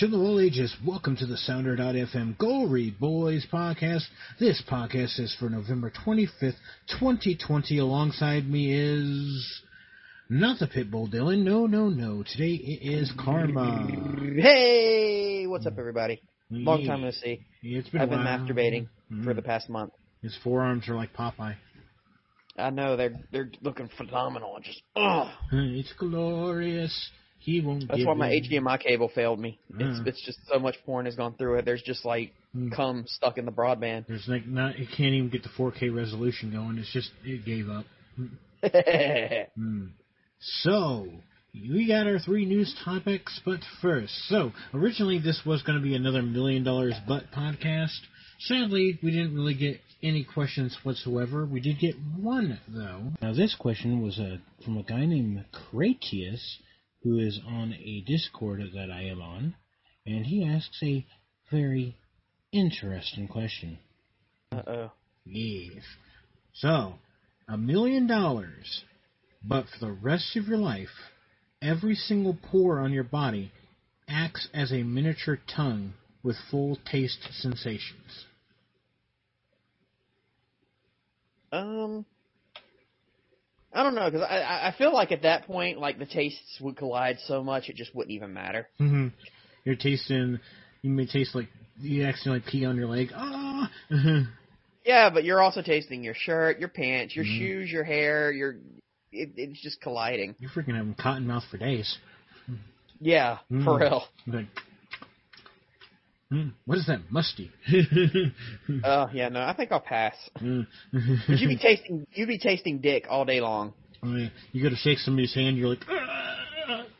and of all ages, welcome to the Sounder.fm Go Read Boys podcast. This podcast is for November 25th, 2020. Alongside me is not the Pitbull Dylan. No, no, no. Today it is Karma. Hey, what's up, everybody? Long time no see. It's been I've been masturbating for Mm. the past month. His forearms are like Popeye. I know they're they're looking phenomenal. Just oh, It's glorious. He won't that's why my in. HDMI cable failed me. It's Mm. it's just so much porn has gone through it. There's just like Mm. cum stuck in the broadband. There's like not. It can't even get the 4K resolution going. It's just it gave up. Hmm. So, we got our three news topics, but first, so originally this was going to be another Million Dollars Butt podcast. Sadly, we didn't really get any questions whatsoever. We did get one though. Now, this question was uh, from a guy named Cratius, who is on a Discord that I am on, and he asks a very interesting question. uh oh. Yes. So, a million dollars, but for the rest of your life, every single pore on your body acts as a miniature tongue with full taste sensations. Um, I don't know because I I feel like at that point like the tastes would collide so much it just wouldn't even matter. Mm-hmm. You're tasting, you may taste like you accidentally pee on your leg. Ah! Yeah, but you're also tasting your shirt, your pants, your Mhm. shoes, your hair. Your it, it's just colliding. You're freaking having cotton mouth for days. Yeah, Mm. for real. Like, mm, what is that? Musty. Oh yeah, no, I think I'll pass. Mm. But you'd be tasting you'd be tasting dick all day long. I mean, you go to shake somebody's hand, you're like.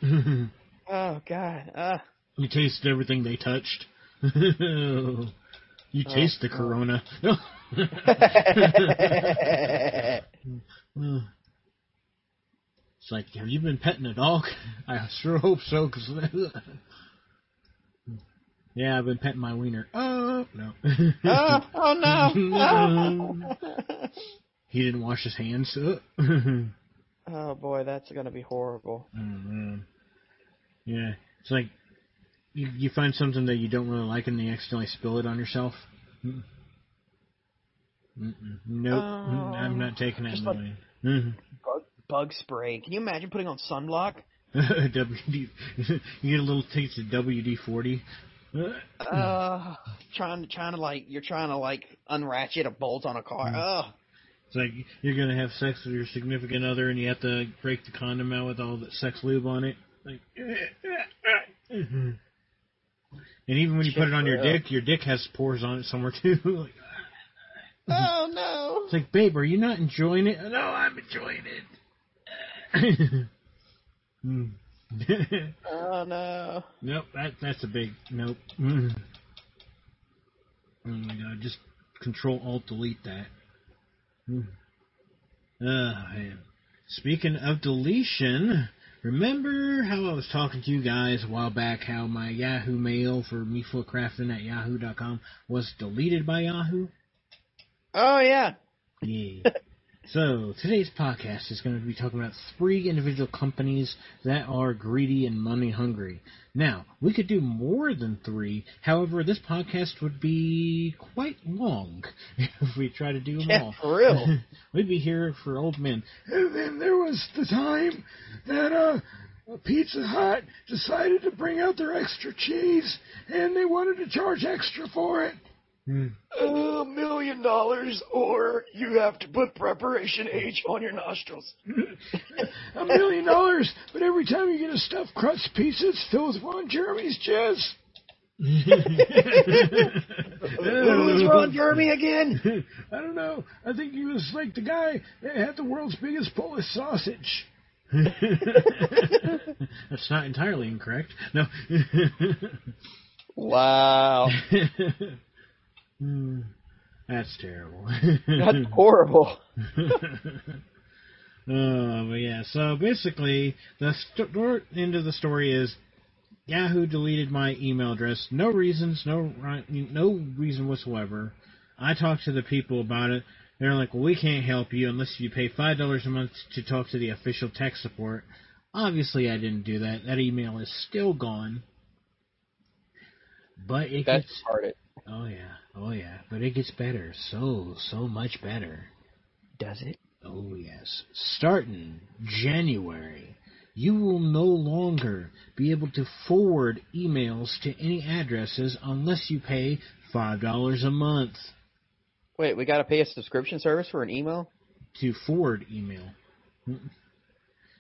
Oh god. Uh, you taste everything they touched. you Oh, taste the oh. corona. it's like, have you been petting a dog? I sure hope so, cause yeah, I've been petting my wiener. Oh no. oh, oh no. he didn't wash his hands. Oh. oh boy, that's gonna be horrible. Oh, man. Yeah, it's like you you find something that you don't really like and you accidentally spill it on yourself. Mm. Mm-mm. Nope, Mm, I'm not taking that just in the like- way. Mhm. Bug, bug spray. Can you imagine putting on sunblock? WD, you get a little taste of WD forty. Uh, trying to trying to like you're trying to like unratchet a bolt on a car. Mm. Oh, It's like you're gonna have sex with your significant other and you have to break the condom out with all the sex lube on it. Like, and even when you put it on your Shit, dick, your dick has pores on it somewhere too. like, oh no. It's like, babe, are you not enjoying it? No, I'm enjoying it. Hmm. Oh no. nope, that that's a big nope. Mm. Oh my god, just control alt delete that. Mm. Uh, man. Speaking of deletion, remember how I was talking to you guys a while back how my Yahoo mail for mefootcrafting at yahoo.com was deleted by Yahoo? Oh yeah. Yeah. so today's podcast is going to be talking about three individual companies that are greedy and money hungry. Now, we could do more than three. However, this podcast would be quite long if we try to do them Yeah, all. for real. We'd be here for old men. And then there was the time that uh, Pizza Hut decided to bring out their extra cheese, and they wanted to charge extra for it. Hmm. A million dollars, or you have to put preparation H on your nostrils. a million dollars, but every time you get a stuffed crust pizza, it's filled with Ron Jeremy's jizz. Who's Ron Jeremy again? I don't know. I think he was like the guy that had the world's biggest Polish sausage. That's not entirely incorrect. No. Wow, Hmm. That's terrible. that's horrible. Oh, but yeah. So basically, the sto- end of the story is Yahoo deleted my email address. No reasons, no no reason whatsoever. I talked to the people about it. They're like, "Well, we can't help you unless you pay five dollars a month to talk to the official tech support." Obviously, I didn't do that. That email is still gone. But it That's gets. Retarded. Oh yeah, oh yeah. But it gets better. So so much better. Does it? Oh yes. Starting January, you will no longer be able to forward emails to any addresses unless you pay five dollars a month Wait, we got to pay a subscription service for an email? to forward email. Uh,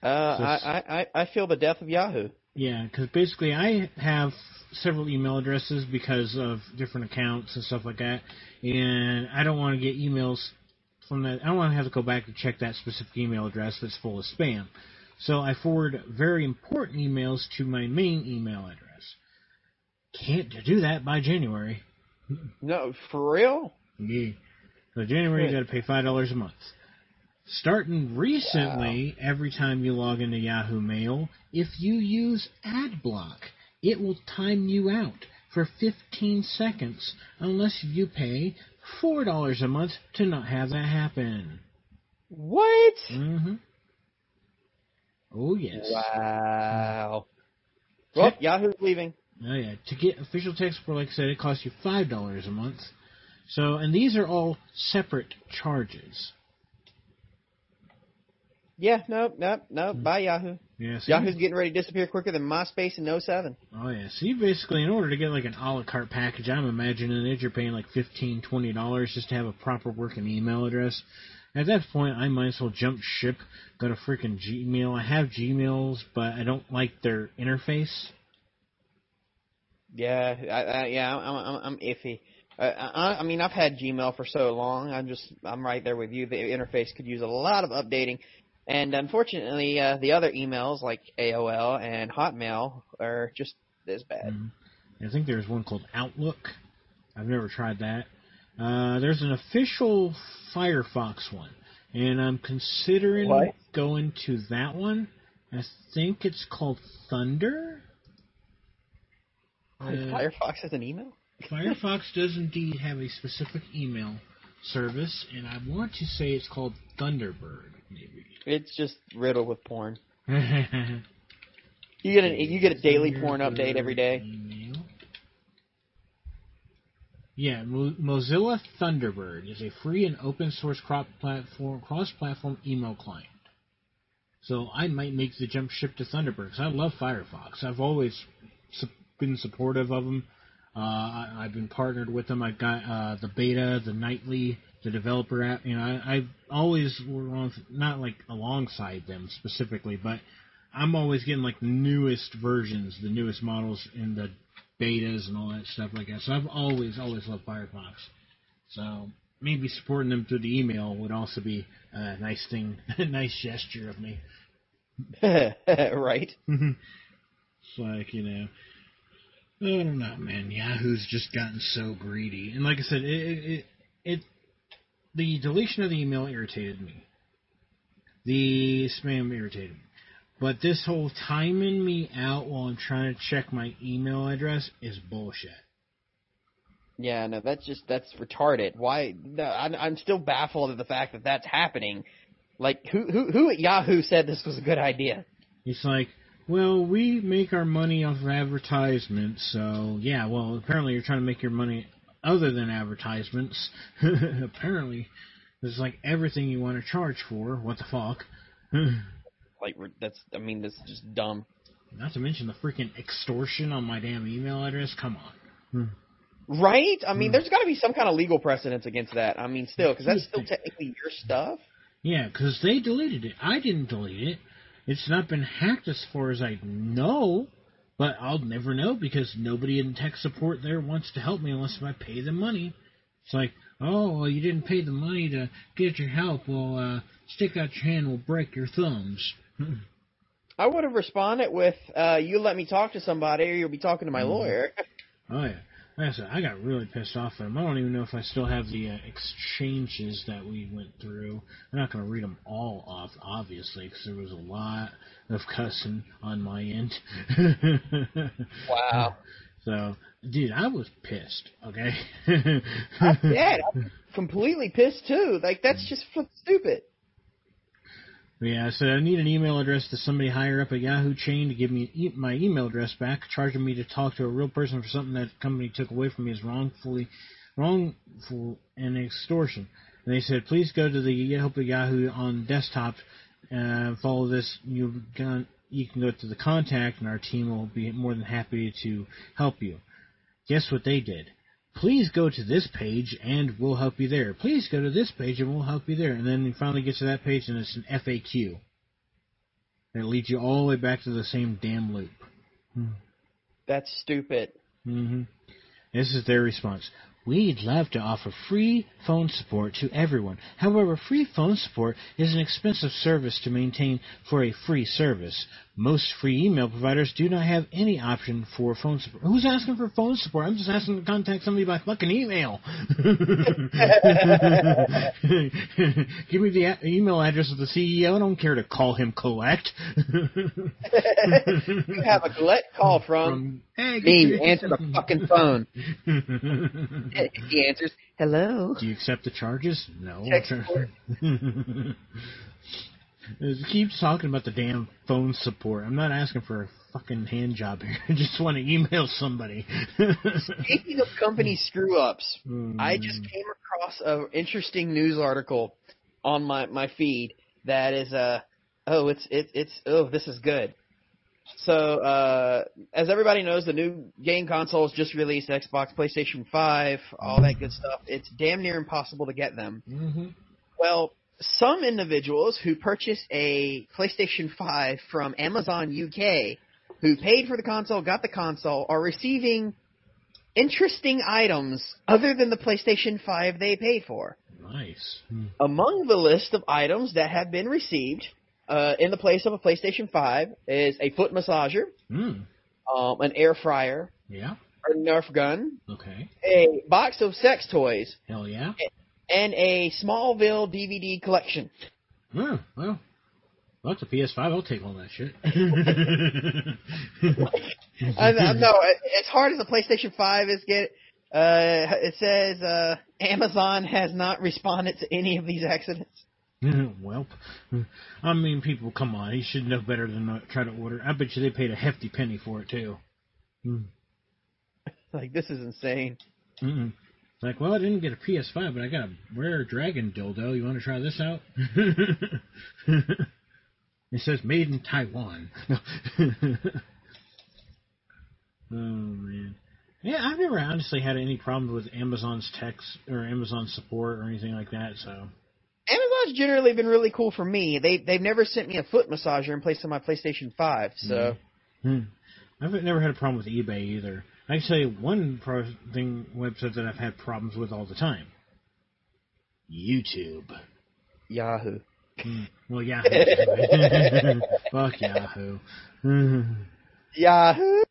So I, I I feel the death of Yahoo. Yeah, because basically I have several email addresses because of different accounts and stuff like that, and I don't want to get emails from that. I don't want to have to go back and check that specific email address that's full of spam. So I forward very important emails to my main email address. Can't do that by January. No, for real? Yeah. So January you got to pay five dollars a month. Starting recently, every time you log into Yahoo Mail, if you use AdBlock, it will time you out for 15 seconds unless you pay four dollars a month to not have that happen. What? Mm-hmm. Oh yes. Wow. Well, Yahoo's leaving. Oh yeah. To get official text support, like I said, it costs you five dollars a month. So, and these are all separate charges. Yeah, no, no, no. Hmm. Bye, Yahoo. Yeah. So Yahoo's getting ready to disappear quicker than MySpace in 07. Oh yeah, so you basically, in order to get like an a la carte package, I'm imagining it, you're paying like fifteen, twenty dollars just to have a proper working email address. At that point, I might as well jump ship, go to freaking Gmail. I have Gmails, but I don't like their interface. Yeah, I, I, yeah, I'm, I'm, I'm iffy. Uh, I, I mean, I've had Gmail for so long. I'm just, I'm right there with you. The interface could use a lot of updating, and unfortunately, uh, the other emails like AOL and Hotmail are just as bad. Mhm. I think there's one called Outlook. I've never tried that. Uh, there's an official Firefox one, and I'm considering What? going to that one. I think it's called Thunder. Uh, Firefox has an email. Firefox does indeed have a specific email service, and I want to say it's called Thunderbird, maybe. It's just riddled with porn. You get a you get a daily porn update every day. Email. Yeah, Mo- Mozilla Thunderbird is a free and open source cross platform cross platform email client. So I might make the jump ship to Thunderbird because I love Firefox. I've always su- been supportive of them. Uh, I, I've been partnered with them. I've got uh, the beta, the nightly, the developer app. You know, I, I've always were on, not like alongside them specifically, but I'm always getting like the newest versions, the newest models in the betas and all that stuff like that. So I've always, always loved Firefox. So maybe supporting them through the email would also be a nice thing, a nice gesture of me. right. Mm-hmm. it's like, you know, I don't know, man. Yahoo's just gotten so greedy. And like I said, it, it, it the deletion of the email irritated me. The spam irritated me. But this whole timing me out while I'm trying to check my email address is bullshit. Yeah, no, that's just that's retarded. Why? No, I'm, I'm still baffled at the fact that that's happening. Like, who who who at Yahoo said this was a good idea? It's like, well, we make our money off of advertisements, so yeah, well, apparently you're trying to make your money other than advertisements. apparently, it's like everything you want to charge for. What the fuck? Like, that's I mean, that's just dumb. Not to mention the freaking extortion on my damn email address. Come on. Right? I mean, Hmm. there's got to be some kind of legal precedence against that. I mean, still, because that's still technically your stuff. Yeah, because they deleted it. I didn't delete it. It's not been hacked as far as I know, but I'll never know because nobody in tech support there wants to help me unless I pay them money. It's like, oh, well, you didn't pay the money to get your help. Well, uh, stick out your hand, we'll break your thumbs. I would have responded with, uh, "You let me talk to somebody, or you'll be talking to my Mhm. lawyer." Oh yeah. Like I said, I got really pissed off at them. I don't even know if I still have the uh, exchanges that we went through. I'm not going to read them all off, obviously, because there was a lot of cussing on my end. Wow. So, dude, I was pissed. Okay. yeah, I'm completely pissed too. Like, that's just stupid. Yeah, said I need an email address to somebody higher up at Yahoo chain to give me e- my email address back, charging me to talk to a real person for something that company took away from me is wrongfully wrongful and extortion. And they said, please go to the help of Yahoo on desktop, uh, follow this. You can you can go to the contact, and our team will be more than happy to help you. Guess what they did? Please go to this page and we'll help you there. Please go to this page and we'll help you there. And then you finally get to that page and it's an FAQ. And it leads you all the way back to the same damn loop. That's stupid. hmm This is their response. We'd love to offer free phone support to everyone. However, free phone support is an expensive service to maintain for a free service. Most free email providers do not have any option for phone support. Who's asking for phone support? I'm just asking to contact somebody by fucking email. Give me the email address of the CEO. I don't care to call him collect. you have a collect call from, from hey, me. Answer the fucking phone. he answers, "Hello." Do you accept the charges? No. Keeps talking about the damn phone support. I'm not asking for a fucking hand job here. I just want to email somebody. Speaking of company screw ups, mm. I just came across an interesting news article on my my feed that is uh oh it's it, it's oh this is good. So uh as everybody knows, the new game consoles just released Xbox, PlayStation 5, all that good stuff. It's damn near impossible to get them. Mm-hmm. Well, some individuals who purchased a PlayStation 5 from Amazon UK, who paid for the console, got the console, are receiving interesting items other than the PlayStation 5 they paid for. Nice. Hmm. Among the list of items that have been received uh, in the place of a PlayStation 5 is a foot massager, mm. um, an air fryer, yeah, a Nerf gun, okay, a box of sex toys, hell yeah, and a Smallville DVD collection. Oh, well, well, it's a PS5. I'll take all that shit. I, I, no, as hard as the PlayStation 5 is get, uh, it says uh, Amazon has not responded to any of these accidents. well, I mean, people, come on. He should know better than not try to order. I bet you they paid a hefty penny for it too. like this is insane. Mm-mm. Like, well, I didn't get a PS5, but I got a rare dragon dildo. You want to try this out? it says made in Taiwan. oh man. Yeah, I've never honestly had any problems with Amazon's text or Amazon support or anything like that. So Amazon's generally been really cool for me. They they've never sent me a foot massager in place of my PlayStation Five. So mm. I've never had a problem with eBay either. I can tell you one pro- thing website that I've had problems with all the time. YouTube. Yahoo. Mm, well, Yahoo. Fuck Yahoo. Yahoo.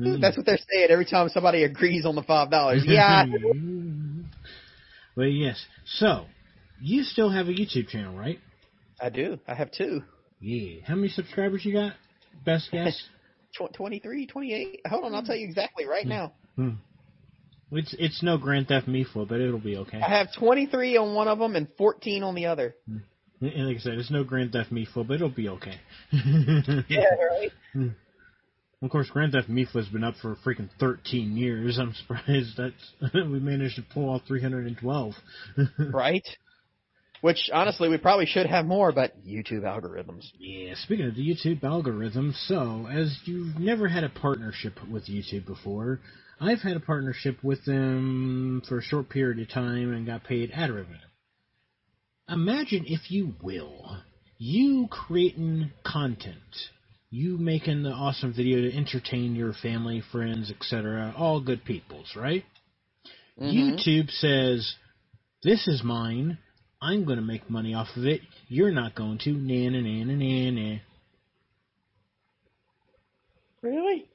Mm. That's what they're saying every time somebody agrees on the five dollars. Yahoo. well, yes. So, you still have a YouTube channel, right? I do. I have two. Yeah. How many subscribers you got? Best guess. 23, 28. Hold on, I'll tell you exactly right now. Hmm. It's it's no Grand Theft Mifla, but it'll be okay. I have 23 on one of them and 14 on the other. Hmm. And like I said, it's no Grand Theft Mifla, but it'll be okay. yeah, right. Hmm. Of course, Grand Theft Mifla's been up for freaking 13 years. I'm surprised that we managed to pull off 312. right. Which honestly, we probably should have more, but YouTube algorithms. Yeah, speaking of the YouTube algorithms, so as you've never had a partnership with YouTube before, I've had a partnership with them for a short period of time and got paid ad revenue. Imagine, if you will, you creating content, you making the awesome video to entertain your family, friends, etc., all good peoples, right? Mm-hmm. YouTube says, "This is mine." I'm going to make money off of it. You're not going to. Na na na na na na. Really?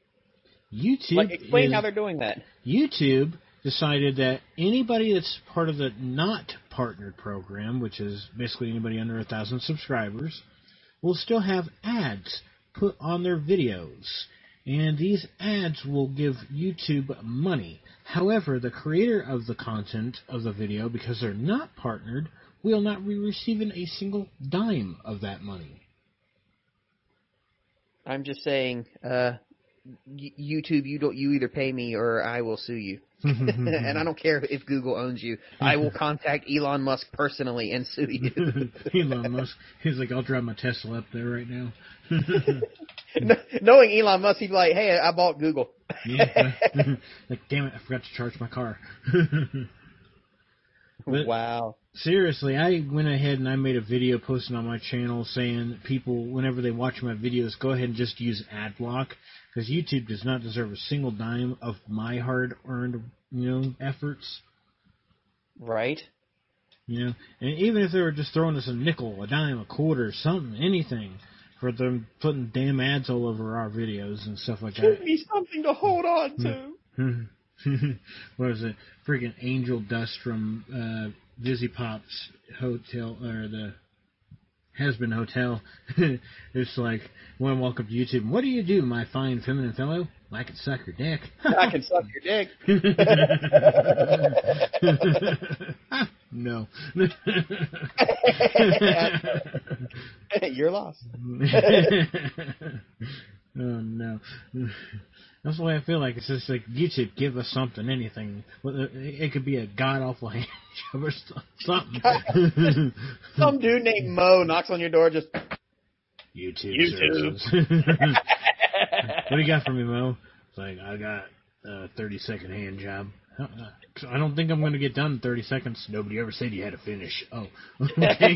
YouTube. Like, explain is, how they're doing that. YouTube decided that anybody that's part of the not partnered program, which is basically anybody under a thousand subscribers, will still have ads put on their videos. And these ads will give YouTube money. However, the creator of the content of the video, because they're not partnered, we'll not be receiving a single dime of that money. I'm just saying, uh, YouTube, you don't, you either pay me or I will sue you. and I don't care if Google owns you. I will contact Elon Musk personally and sue you. Elon Musk, he's like, I'll drive my Tesla up there right now. Knowing Elon Musk, he'd be like, "Hey, I bought Google." yeah. like, damn it, I forgot to charge my car. But wow. Seriously, I went ahead and I made a video posting on my channel saying people, whenever they watch my videos, go ahead and just use ad block because YouTube does not deserve a single dime of my hard-earned, you know, efforts. Right. You know, and even if they were just throwing us a nickel, a dime, a quarter, something, anything, for them putting damn ads all over our videos and stuff like that. Give me something to hold on to. what was it? Freaking angel dust from uh, VivziePop's hotel or the Hazbin Hotel. it's like, when I walk up to YouTube. What do you do, my fine feminine fellow? I can suck your dick. I can suck your dick. no. You're lost. oh no. That's the way I feel like. It's just like YouTube, give us something, anything. It could be a god awful hand job or something. Some dude named Mo knocks on your door, just YouTube. YouTube. what do you got for me, Mo? It's like I got a thirty second hand job. I don't think I'm going to get done in 30 seconds. Nobody ever said you had to finish. Oh, okay.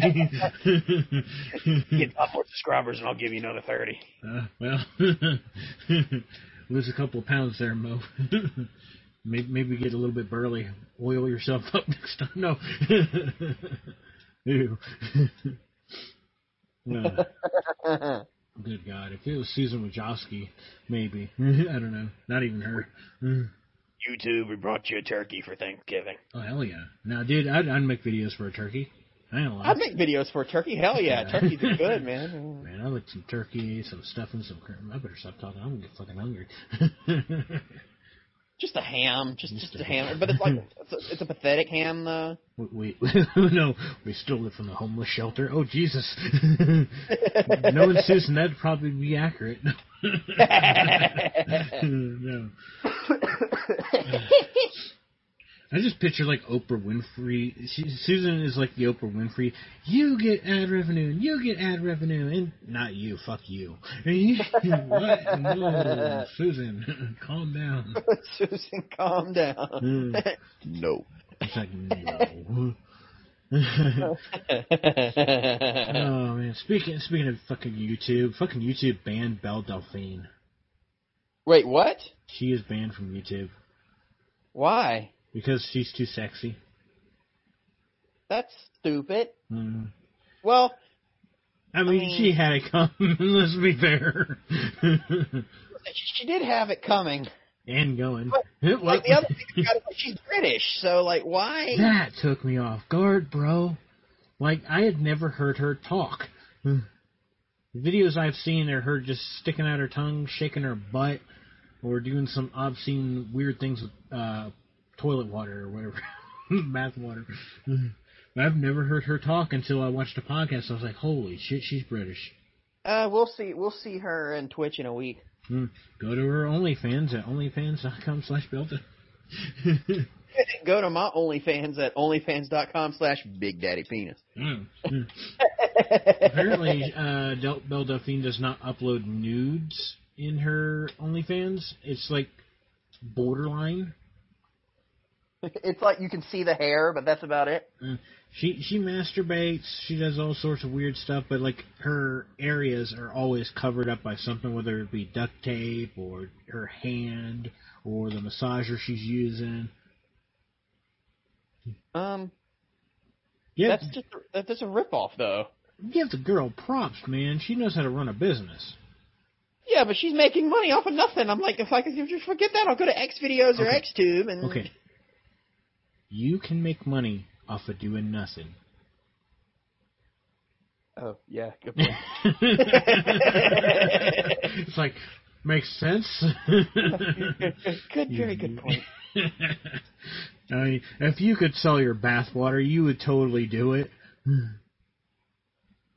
get five more subscribers and I'll give you another 30. Uh, well, lose a couple of pounds there, Mo. maybe, maybe get a little bit burly. Oil yourself up next time. No. Ew. uh, good God. If it was Susan Wojcicki, maybe. I don't know. Not even her. YouTube, we brought you a turkey for Thanksgiving. Oh, hell yeah. Now, dude, I'd, I'd make videos for a turkey. I don't I'd make videos for turkey. Hell yeah, turkeys are good, man. Man, I like some turkey, some stuffing, some. I better stop talking. I'm gonna get fucking hungry. just a ham, just just, just a ham. ham. But it's like it's a, it's a pathetic ham though. We, we no, we stole it from the homeless shelter. Oh Jesus! Knowing Susan, that'd probably be accurate. no. I just picture like Oprah Winfrey. She, Susan is like the Oprah Winfrey. You get ad revenue, and you get ad revenue, and not you. Fuck you. what? No, Susan, calm down. Susan, calm down. Mm. no. It's like no. oh man! Speaking speaking of fucking YouTube, fucking YouTube banned Belle Delphine. Wait, what? She is banned from YouTube. Why? Because she's too sexy. That's stupid. Mm. Well, I mean, I mean, she had it coming. Let's be fair. she did have it coming. And going. But, like the other thing about it, she's British, so like why? That took me off guard, bro. Like I had never heard her talk. The videos I've seen are her just sticking out her tongue, shaking her butt, or doing some obscene, weird things with uh, toilet water or whatever, bath water. I've never heard her talk until I watched a podcast. I was like, "Holy shit, she's British." Uh, we'll see. We'll see her on Twitch in a week. Hmm. Go to her OnlyFans at onlyfans.com slash Belta. Go to my OnlyFans at onlyfans.com slash Big Daddy Penis. Mm. Apparently, uh, Del- Belle Delphine does not upload nudes in her OnlyFans. It's like borderline. It's like you can see the hair, but that's about it. Uh, she she masturbates. She does all sorts of weird stuff, but like her areas are always covered up by something, whether it be duct tape or her hand or the massager she's using. Um. Yeah, that's just that's a ripoff, though. Give the girl props, man. She knows how to run a business. Yeah, but she's making money off of nothing. I'm like, if I could just forget that, I'll go to X videos or okay. XTube and. Okay. You can make money off of doing nothing. Oh yeah, good point. it's like makes sense. good, very good point. I mean, if you could sell your bathwater, you would totally do it.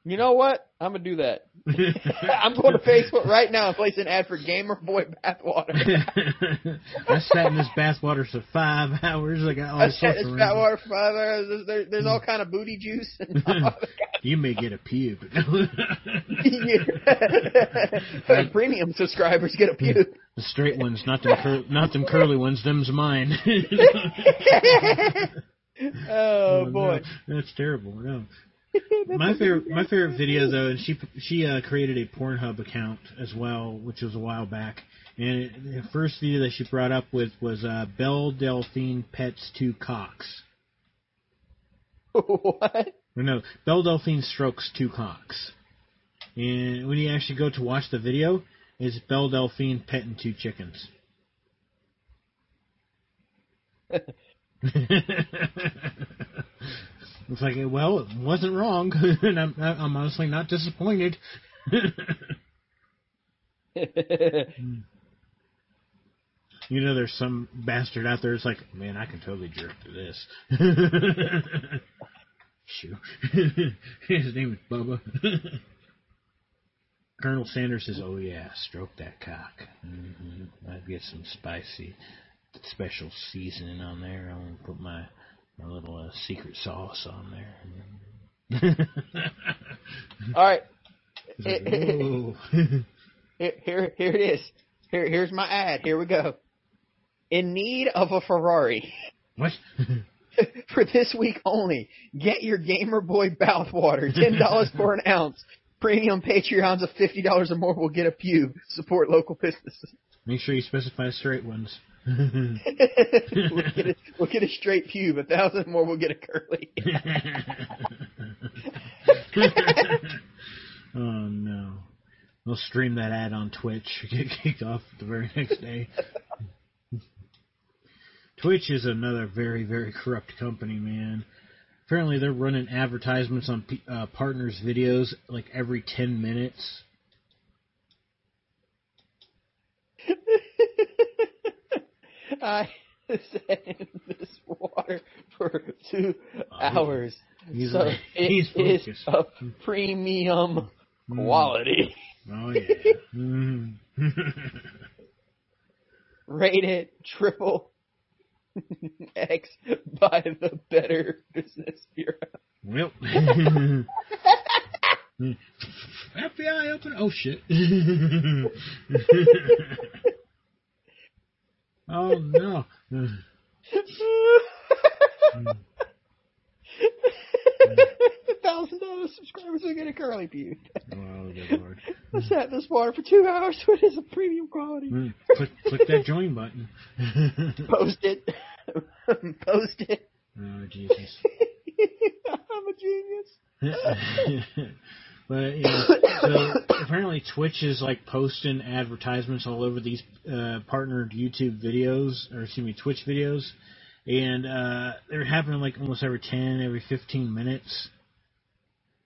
You know what? I'm gonna do that. I'm going to Facebook right now and place an ad for Gamer Boy bathwater. I sat in this bathwater for five hours. I got all I sorts sat in random- bathwater for five hours. There's, there, there's all kind of booty juice. You may get a pube. Premium subscribers get a pew. the straight ones, not them, cur- not them curly ones. Them's mine. oh no. boy. that's terrible. No. my favorite, my favorite video though, and she she uh, created a Pornhub account as well, which was a while back. And it, the first video that she brought up with was uh, Belle Delphine pets two cocks. what? Or no, Belle Delphine strokes two cocks. And when you actually go to watch the video, it's Belle Delphine petting two chickens. it's like, well, it wasn't wrong, and I'm, I'm honestly not disappointed. you know, there's some bastard out there that's like, man, I can totally jerk to this. Shoot. His name is Bubba. Colonel Sanders says, "Oh yeah, stroke that cock. hmm I'd get some spicy, special seasoning on there. I'm gonna put my my little uh, secret sauce on there." all right. Like, Here, here, here it is. Here, here's my ad. Here we go. In need of a Ferrari. what? For this week only, get your Gamer Boy bathwater, ten dollars for an ounce. Premium Patreons of fifty dollars or more will get a pew. Support local businesses. Make sure you specify straight ones. we'll, get a, we'll get a straight pube. A thousand more we'll get a curly. oh no. We'll stream that ad on Twitch. Get kicked off the very next day. Twitch is another very, very corrupt company, man. Apparently, they're running advertisements on uh, partners' videos like every 10 minutes. I sat in this water for two hours. He's, so he's it is focused. of premium quality. Oh, yeah. Mm. Rated triple X by the Better Business Bureau. well. FBI open. Oh, shit. Oh, no. Thousand dollars subscribers will get a curly pew. Oh, good lord. I sat in this water for two hours, so it is a premium quality. Mm, click, click that join button. Post it. Post it. oh, Jesus. I'm a genius. But yeah, so apparently Twitch is like posting advertisements all over these uh, partnered YouTube videos, or excuse me, Twitch videos, and uh, they're happening like almost every ten, every fifteen minutes.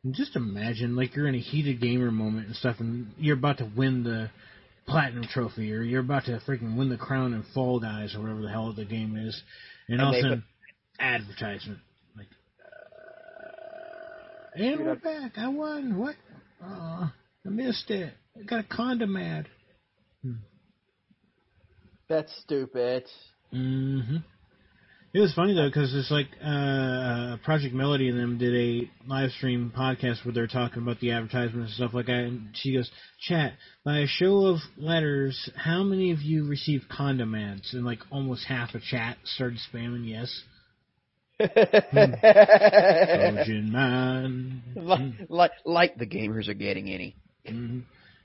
And just imagine, like you're in a heated gamer moment and stuff, and you're about to win the platinum trophy, or you're about to freaking win the crown in Fall Guys, or whatever the hell the game is, and, And all of a sudden, advertisement like. Uh, and we're back. I won. What? Oh, I missed it. I got a condom ad. That's stupid. Mm-hmm. It was funny though because it's like uh, Project Melody and them did a live stream podcast where they're talking about the advertisements and stuff like that. And she goes, "Chat by a show of letters, how many of you received condom ads?" And like almost half a chat started spamming yes. Trojan man. like, like, like the gamers are getting any. hmm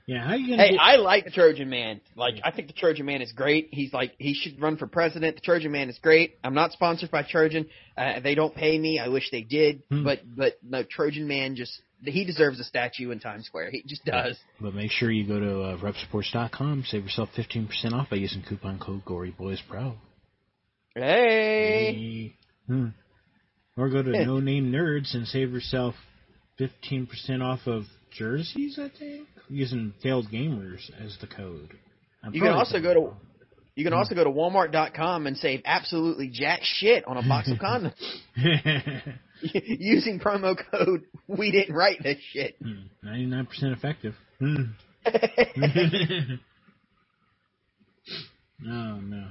Yeah, how you gonna? Hey, get- I like the Trojan Man. Like, I think the Trojan Man is great. He's like, he should run for president. The Trojan Man is great. I'm not sponsored by Trojan. Uh, they don't pay me. I wish they did. Hmm. But, but no, Trojan Man just, he deserves a statue in Times Square. He just does. But make sure you go to uh, repsports.com, save yourself 15% off by using coupon code GoryBoysPro. Hey. Hey. Hmm. Or go to No Name Nerds and save yourself 15% off of jerseys, I think, using Failed Gamers as the code. I'm You can also go to- You can also go to Walmart.com and save absolutely jack shit on a box of condoms. using promo code we didn't write this shit. Hmm, ninety-nine percent effective. Hmm. oh no.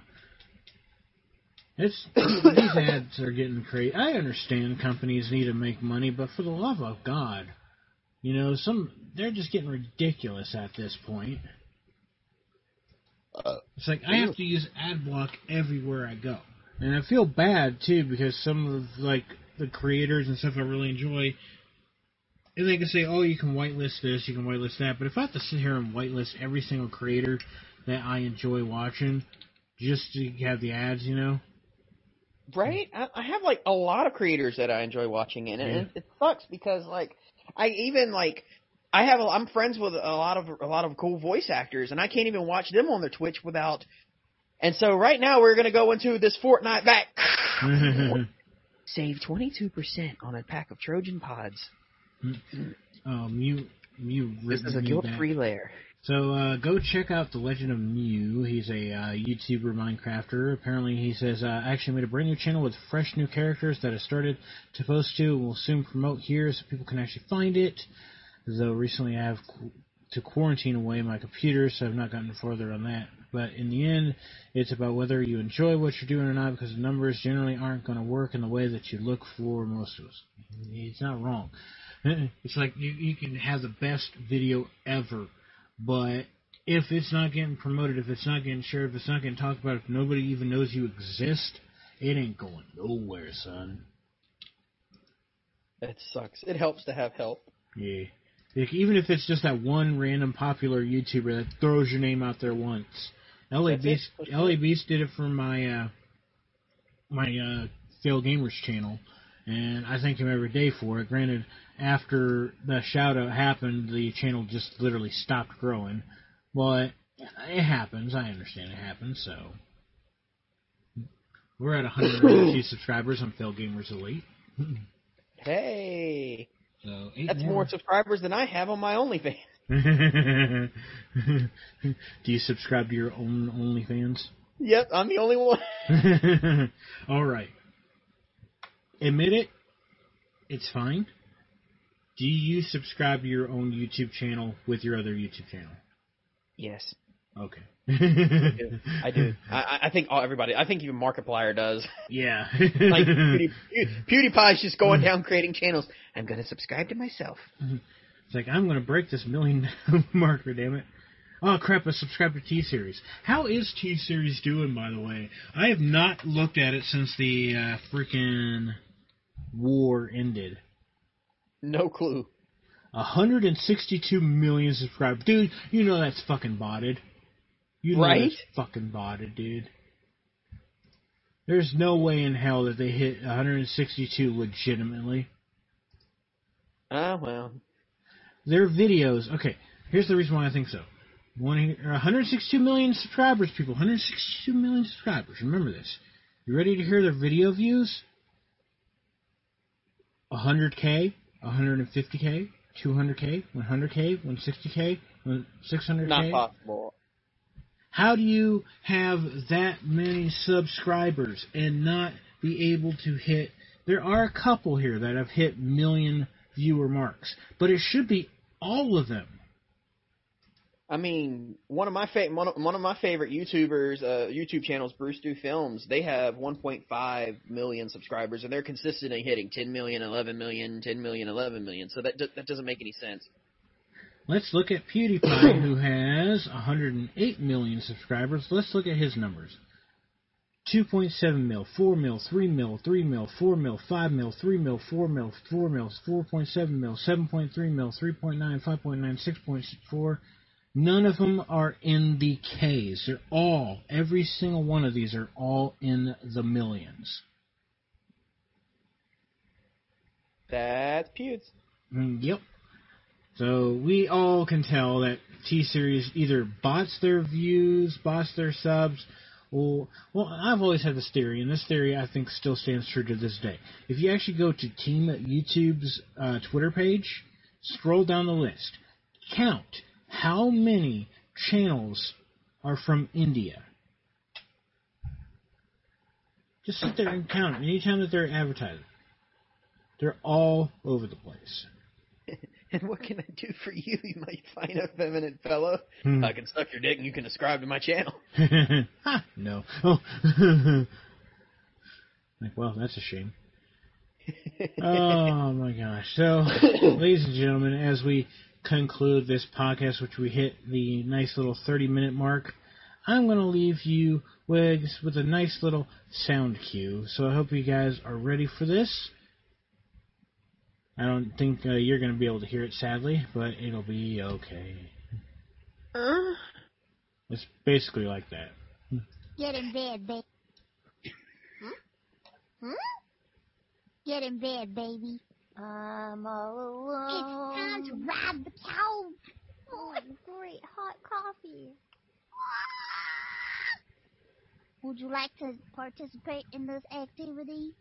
It's these ads are getting crazy. I understand companies need to make money, but for the love of God, you know, some they're just getting ridiculous at this point. Uh, it's like I have to use ad block everywhere I go, and I feel bad too because some of like the creators and stuff I really enjoy, and they can say, "Oh, you can whitelist this, you can whitelist that," but if I have to sit here and whitelist every single creator that I enjoy watching just to have the ads, you know, right? I, I have like a lot of creators that I enjoy watching, and, and it sucks because like I even like I have a, I'm friends with a lot of a lot of cool voice actors, and I can't even watch them on their Twitch without. And so right now we're gonna go into this Fortnite back. Save twenty two percent on a pack of Trojan pods. Oh, Mew, Mew. This is a guilt free layer. So uh, go check out the Legend of Mew. He's a uh, YouTuber Minecrafter. Apparently, he says uh, actually made a brand new channel with fresh new characters that I started to post to, and will soon promote here so people can actually find it. Though recently I have qu- to quarantine away my computer, so I've not gotten further on that. But in the end, it's about whether you enjoy what you're doing or not, because the numbers generally aren't going to work in the way that you look for most of us. It's not wrong. It's like you, you can have the best video ever but if it's not getting promoted, if it's not getting shared, if it's not getting talked about, if nobody even knows you exist, it ain't going nowhere, son. That sucks. It helps to have help. Yeah. Like, even if it's just that one random popular YouTuber that throws your name out there once. LA Beast, LA Beast did it for my uh, my uh, Fail Gamers channel, and I thank him every day for it. Granted, after the shout out happened, the channel just literally stopped growing. But it happens. I understand it happens. So we're at 150 subscribers on Fail Gamers Elite. hey, so that's more. more subscribers than I have on my OnlyFans. Do you subscribe to your own OnlyFans? Yep, I'm the only one. All right. Admit it. It's fine. Do you subscribe to your own YouTube channel with your other YouTube channel? Yes. Okay. I do. I, do. I, I think all, everybody. I think even Markiplier does. Yeah. like Pewdie, PewDiePie's just going down creating channels. I'm going to subscribe to myself. It's like I'm going to break this million marker. Damn it. Oh crap! I subscribed to T Series. How is T Series doing, by the way? I have not looked at it since the uh, freaking war ended. No clue. 162 million subscribers. Dude, you know that's fucking botted. You know right? that's fucking botted, dude. There's no way in hell that they hit 162 legitimately. Ah, uh, well. Their videos. Okay, here's the reason why I think so. 162 million subscribers, people. 162 million subscribers. Remember this. You ready to hear their video views? 100k, 150k, 200k, 100k, 160k, 600k. Not possible. How do you have that many subscribers and not be able to hit? There are a couple here that have hit million viewer marks, but it should be all of them. I mean, one of my fa- one, of, one of my favorite YouTubers, uh, YouTube channels, Bruce Do Films, they have 1.5 million subscribers, and they're consistently hitting 10 million, 11 million, 10 million, 11 million. So that that doesn't make any sense. Let's look at PewDiePie, who has 108 million subscribers. Let's look at his numbers. 2.7 mil, 4 mil, 3 mil, 3 mil, 4 mil, 5 mil, 3 mil, 4 mil, 4 mil, 4.7 mil, 7.3 mil, 3.9, 5.9, 6.4, None of them are in the K's. They're all, every single one of these are all in the millions. That's Pewds. Mm, yep. So we all can tell that T Series either bots their views, bots their subs, or well, I've always had this theory, and this theory I think still stands true to this day. If you actually go to Team YouTube's uh, Twitter page, scroll down the list, count how many channels are from India? Just sit there and count anytime that they're advertising. They're all over the place. and what can I do for you, you might fine effeminate fellow? Hmm. I can suck your dick and you can subscribe to my channel. ha, no. Oh. like, well, that's a shame. oh my gosh. So, ladies and gentlemen, as we conclude this podcast, which we hit the nice little 30 minute mark, I'm going to leave you with, with a nice little sound cue. So I hope you guys are ready for this. I don't think uh, you're going to be able to hear it, sadly, but it'll be okay. Uh, It's basically like that. Get in bed, baby. Huh? Huh? Get in bed, baby. I'm all alone. It's time to ride the cow. Oh, great hot coffee. Would you like to participate in this activity?